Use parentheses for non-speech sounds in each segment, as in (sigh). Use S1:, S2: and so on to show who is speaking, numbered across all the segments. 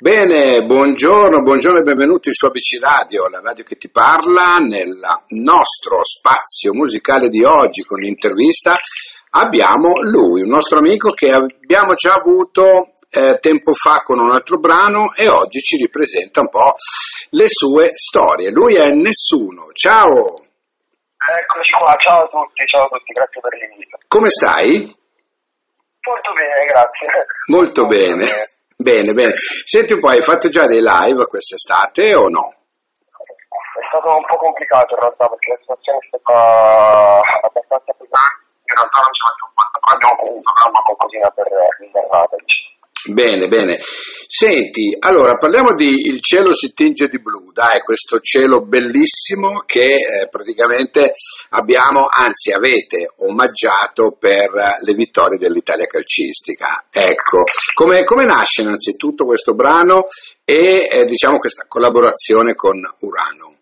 S1: Bene, buongiorno, buongiorno e benvenuti su ABC Radio, la radio che ti parla. Nel nostro spazio musicale di oggi con l'intervista abbiamo lui, un nostro amico che abbiamo già avuto eh, tempo fa con un altro brano e oggi ci ripresenta un po' le sue storie. Lui è Nessuno. Ciao!
S2: Eccoci qua, ciao a tutti, ciao a tutti, grazie per l'invito.
S1: Come stai?
S2: Molto bene, grazie.
S1: Molto, Molto bene. bene. Bene, bene. Senti un po', hai fatto già dei live quest'estate o no?
S2: È stato un po' complicato in realtà perché la situazione è stata abbastanza pesante. In realtà non ce l'abbiamo fatta, però abbiamo comunque un programma qualcosina per diciamo.
S1: Bene, bene. Senti, allora parliamo di Il cielo si tinge di blu, dai, questo cielo bellissimo che eh, praticamente abbiamo, anzi avete omaggiato per le vittorie dell'Italia calcistica. Ecco, come, come nasce innanzitutto questo brano e eh, diciamo questa collaborazione con Urano?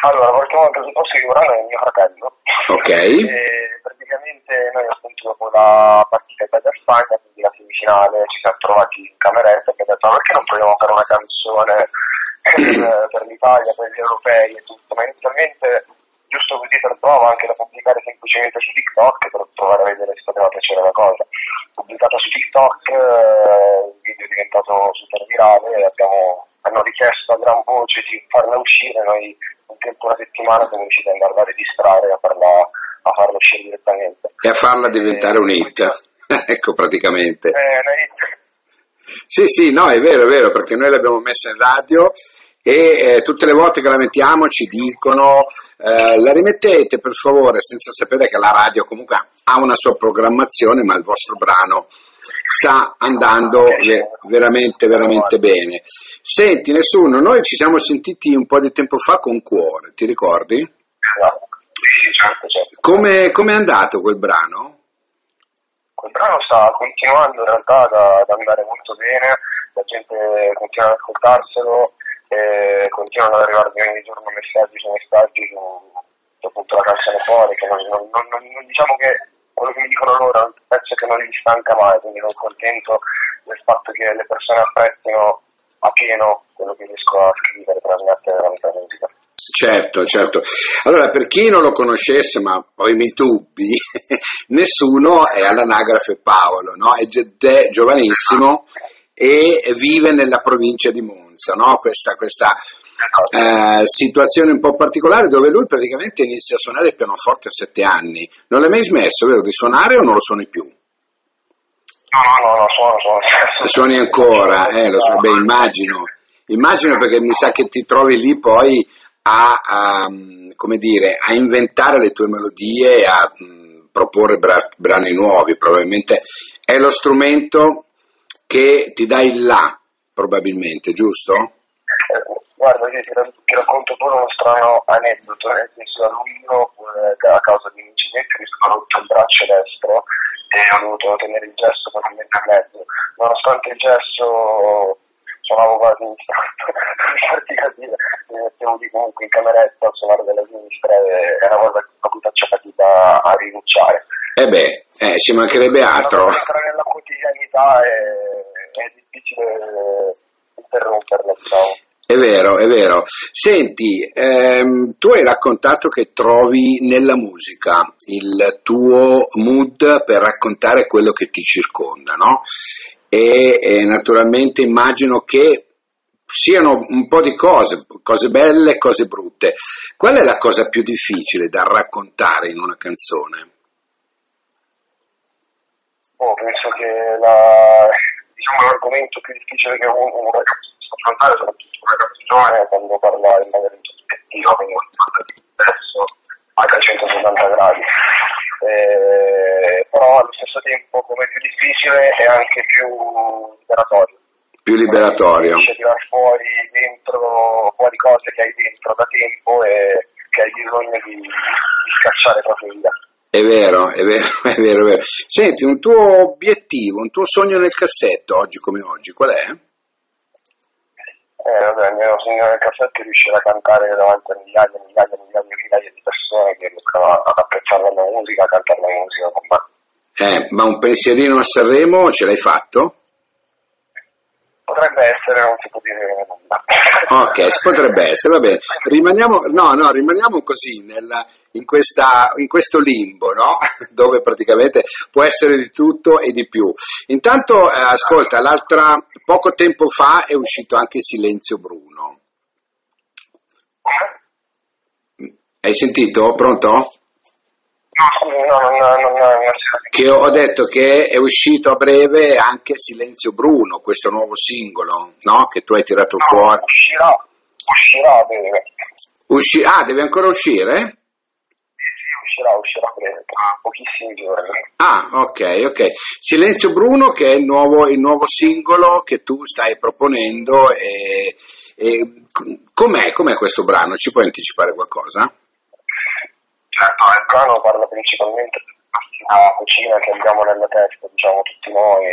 S2: Allora, partiamo dal presupposto che Urano è il mio fratello.
S1: Ok. (laughs)
S2: E praticamente noi appunto dopo la partita Italia-Spagna, quindi la semifinale, ci siamo trovati in cameretta e abbiamo detto perché non proviamo a fare una canzone (clears throat) per, per l'Italia, per gli europei e tutto, ma inizialmente giusto così per prova anche da pubblicare semplicemente su TikTok per provare a vedere se poteva piacere la cosa. Pubblicata su TikTok, eh, il video è diventato super virale e abbiamo, hanno richiesto a gran voce di farla uscire, noi in tempo una settimana siamo riusciti ad andarla a registrare a farla, a farla uscire direttamente.
S1: E a farla diventare un hit, (laughs) ecco praticamente.
S2: Eh, una hit.
S1: Sì, sì, no, è vero, è vero, perché noi l'abbiamo messa in radio e eh, tutte le volte che la mettiamo ci dicono eh, la rimettete per favore senza sapere che la radio comunque ha una sua programmazione ma il vostro brano sta andando veramente veramente bene senti nessuno noi ci siamo sentiti un po' di tempo fa con Cuore ti ricordi?
S2: certo, certo.
S1: come è andato quel brano?
S2: quel brano sta continuando in realtà ad andare molto bene la gente continua ad ascoltarselo e continuano ad arrivarmi ogni giorno messaggi su messaggi su, appunto la canzone fuori, che non, non, non, diciamo che quello che mi dicono loro è un pezzo che non li stanca mai, quindi sono contento del fatto che le persone apprezzino a pieno quello che riesco a scrivere per la mia musica.
S1: Certo, certo. Allora, per chi non lo conoscesse, ma ho i miei dubbi, (laughs) nessuno è all'anagrafe Paolo, no? È giovanissimo e vive nella provincia di Monza, no? questa, questa eh, situazione un po' particolare dove lui praticamente inizia a suonare il pianoforte a sette anni. Non l'hai mai smesso, vero, di suonare o non lo suoni più?
S2: No, no, no, suono, suono.
S1: Suoni ancora, (laughs) eh, lo so, beh, immagino, immagino perché mi sa che ti trovi lì poi a, a come dire, a inventare le tue melodie a mh, proporre bra- brani nuovi, probabilmente è lo strumento che ti dà il là, probabilmente, giusto?
S2: Eh, guarda, io ti, ti, racconto pure uno strano aneddoto, nel senso da luglio, eh, a causa di un incidente, mi sono rotto il braccio destro e ho dovuto tenere il gesso per un mese e mezzo. Nonostante il gesso suonavo quasi in parti casine, mi mettevo lì comunque in cameretta a suonare della sinistra e è una cosa che proprio faccio fatica a rinunciare.
S1: Eh beh, eh, ci mancherebbe altro.
S2: Entrare nella quotidianità e è difficile interromperla, diciamo.
S1: È vero, è vero. Senti, ehm, tu hai raccontato che trovi nella musica il tuo mood per raccontare quello che ti circonda, no? E, e naturalmente immagino che siano un po' di cose, cose belle e cose brutte. Qual è la cosa più difficile da raccontare in una canzone?
S2: Oh, penso che la, diciamo, l'argomento più difficile che un, un ragazzo può affrontare, soprattutto un ragazzo giovane, quando parla in maniera introspettiva, quindi di stesso a 170 gradi. Eh, però allo stesso tempo, come più difficile, è anche più liberatorio.
S1: Più liberatorio.
S2: Riesce a tirare fuori dentro, fuori cose che hai dentro da tempo e che hai bisogno di, di scacciare proprio via.
S1: È vero, è vero, (laughs) è vero, è vero. Senti, un tuo obiettivo, un tuo sogno nel cassetto, oggi come oggi, qual è?
S2: Eh, vabbè, mio sogno nel cassetto è riuscire a cantare davanti a migliaia e migliaia e migliaia, migliaia di persone che riescono ad apprezzare la musica, a cantare la musica con.
S1: Eh, ma un pensierino a Sanremo ce l'hai fatto?
S2: Potrebbe essere, non si può dire nulla.
S1: Ok, potrebbe essere, va bene. Rimaniamo, no, no, rimaniamo così nella, in, questa, in, questo limbo, no? (laughs) Dove praticamente può essere di tutto e di più. Intanto, eh, ascolta, l'altra, poco tempo fa è uscito anche Silenzio Bruno. Hai sentito? Pronto?
S2: No, non, non, non
S1: Che ho detto che è uscito a breve anche Silenzio Bruno, questo nuovo singolo, no? Che tu hai tirato
S2: no,
S1: fuori.
S2: Uscirà, uscirà a breve.
S1: Usci- ah, deve ancora uscire?
S2: uscirà, uscirà breve, pochissimi giorni.
S1: Ah, ok, ok. Silenzio Bruno che è il nuovo, il nuovo singolo che tu stai proponendo e, e com'è, com'è questo brano? Ci puoi anticipare qualcosa?
S2: Certo, il brano parla principalmente della cucina che abbiamo nella testa, diciamo tutti noi,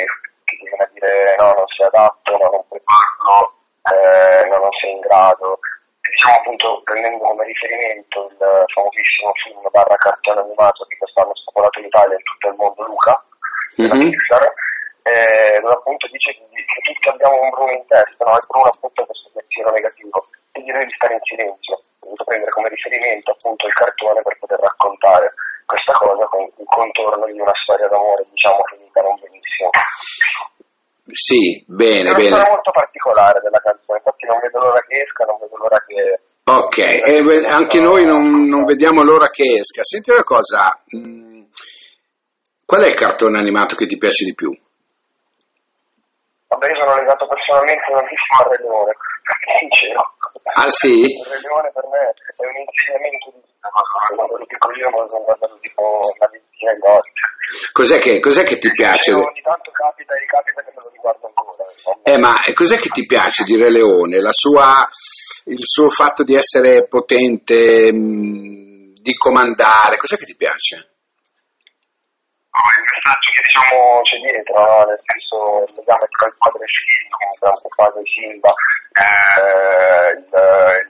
S2: che viene a dire no, non sei adatto, no, non puoi farlo, eh, no, non sei in grado. Diciamo appunto prendendo come riferimento il famosissimo film barra cartone animato che quest'anno ha spopolato l'Italia e tutto il mondo Luca, della
S1: Mhm.
S2: Pixar, eh, dove appunto dice che, tutti abbiamo un Bruno in testa, no? E Bruno appunto è questo pensiero negativo, quindi devi stare in silenzio, come riferimento appunto il cartone per poter raccontare questa cosa con il contorno di una storia d'amore, diciamo, finita non benissimo.
S1: Sì,
S2: È
S1: bene,
S2: una storia
S1: bene.
S2: molto particolare della canzone, infatti non vedo l'ora che esca, non vedo l'ora che...
S1: Ok, e beh, anche noi non, non vediamo l'ora che esca. Senti una cosa, mh, qual è il cartone animato che ti piace di più?
S2: Vabbè, io sono legato personalmente tantissimo al Re Leone, (laughs) sincero.
S1: Ah sì?
S2: Il Re Leone per me è un insegnamento di vita, quando ero piccolo io me lo sono guardato tipo una ventina di volte.
S1: Cos'è che, cos'è che ti piace?
S2: Ogni tanto capita e ricapita che me lo riguardo ancora. insomma.
S1: Eh, ma cos'è che ti piace di Re Leone? La sua, il suo fatto di essere potente, mh, di comandare, cos'è che ti piace?
S2: Il messaggio che diciamo c'è dietro, no? nel senso il legame tra il padre e il figlio, padre e Silva, eh, il,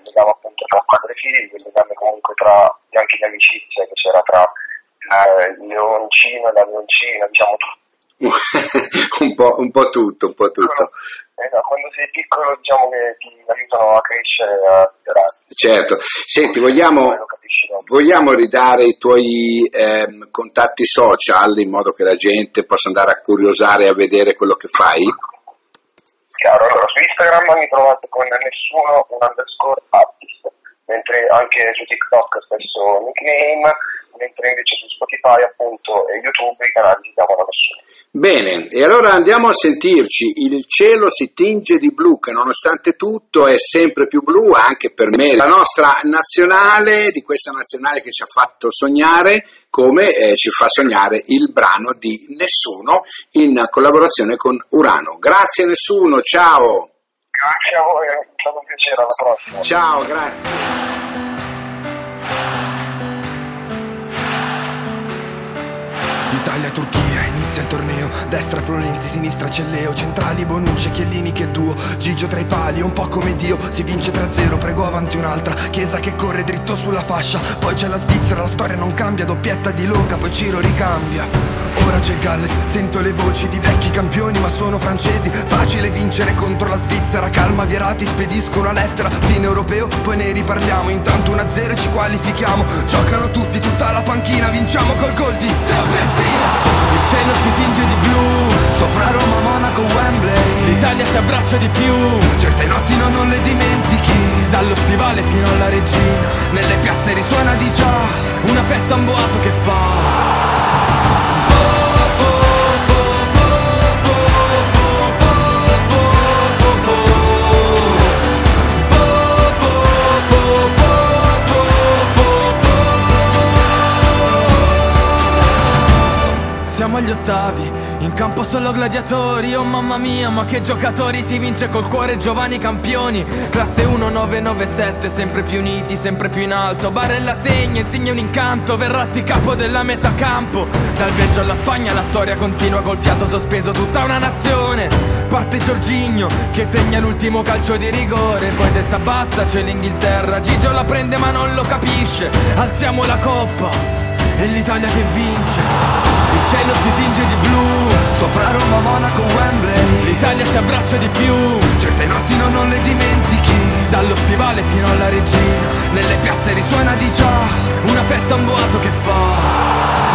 S2: legame appunto tra padre e figlio, il legame comunque tra anche di amicizia che c'era tra eh, il leoncino e la leoncina, diciamo tutto. (laughs)
S1: un, po', un po' tutto, un po' tutto.
S2: Eh, no, quando sei piccolo diciamo che ti aiutano a crescere a migliorare.
S1: Certo. Senti, vogliamo, vogliamo ridare i tuoi ehm, contatti social in modo che la gente possa andare a curiosare e a vedere quello che fai?
S2: Chiaro, allora su Instagram mi trovate con nessuno un underscore artist, mentre anche su TikTok spesso nickname, mentre invece su Spotify appunto e YouTube i canali si chiamano nessuno.
S1: Bene, e allora andiamo a sentirci. Il cielo si tinge di blu, che nonostante tutto è sempre più blu anche per me. La nostra nazionale, di questa nazionale che ci ha fatto sognare, come eh, ci fa sognare il brano di Nessuno in collaborazione con Urano. Grazie Nessuno, ciao!
S2: Grazie a voi, è stato un piacere, alla prossima.
S1: Ciao, grazie.
S3: Destra Florenzi, sinistra Celleo Centrali Bonucci Chiellini che duo Gigio tra i pali, un po' come Dio Si vince 3-0, prego avanti un'altra Chiesa che corre dritto sulla fascia Poi c'è la Svizzera, la storia non cambia Doppietta di Luca, poi Ciro ricambia. Ora c'è Galles, sento le voci di vecchi campioni ma sono francesi Facile vincere contro la Svizzera Calma Vierati, spedisco una lettera Fine europeo, poi ne riparliamo Intanto 1-0 e ci qualifichiamo Giocano tutti, tutta la panchina Vinciamo col gol di Teo Messina Il cielo si tinge di blu Sopra Roma, Monaco, Wembley. L'Italia si abbraccia di più. Certe notti no, non le dimentichi. Dallo stivale fino alla regina. Nelle piazze risuona di già Una festa un boato che fa Siamo agli ottavi, in campo solo gladiatori, oh mamma mia, ma che giocatori si vince col cuore giovani campioni. Classe 1997, sempre più uniti, sempre più in alto. Barella segna, insegna un incanto, Verratti capo della metà campo. Dal Belgio alla Spagna la storia continua col fiato sospeso, tutta una nazione. Parte Giorginio che segna l'ultimo calcio di rigore, poi testa bassa c'è l'Inghilterra. Gigio la prende ma non lo capisce. Alziamo la coppa, è l'Italia che vince. Il cielo si tinge di blu Sopra Roma, Monaco, Wembley. L'Italia si abbraccia di più. Certe notti non, non le dimentichi. Dallo stivale fino alla regina. Nelle piazze risuona di già Una festa, un boato che fa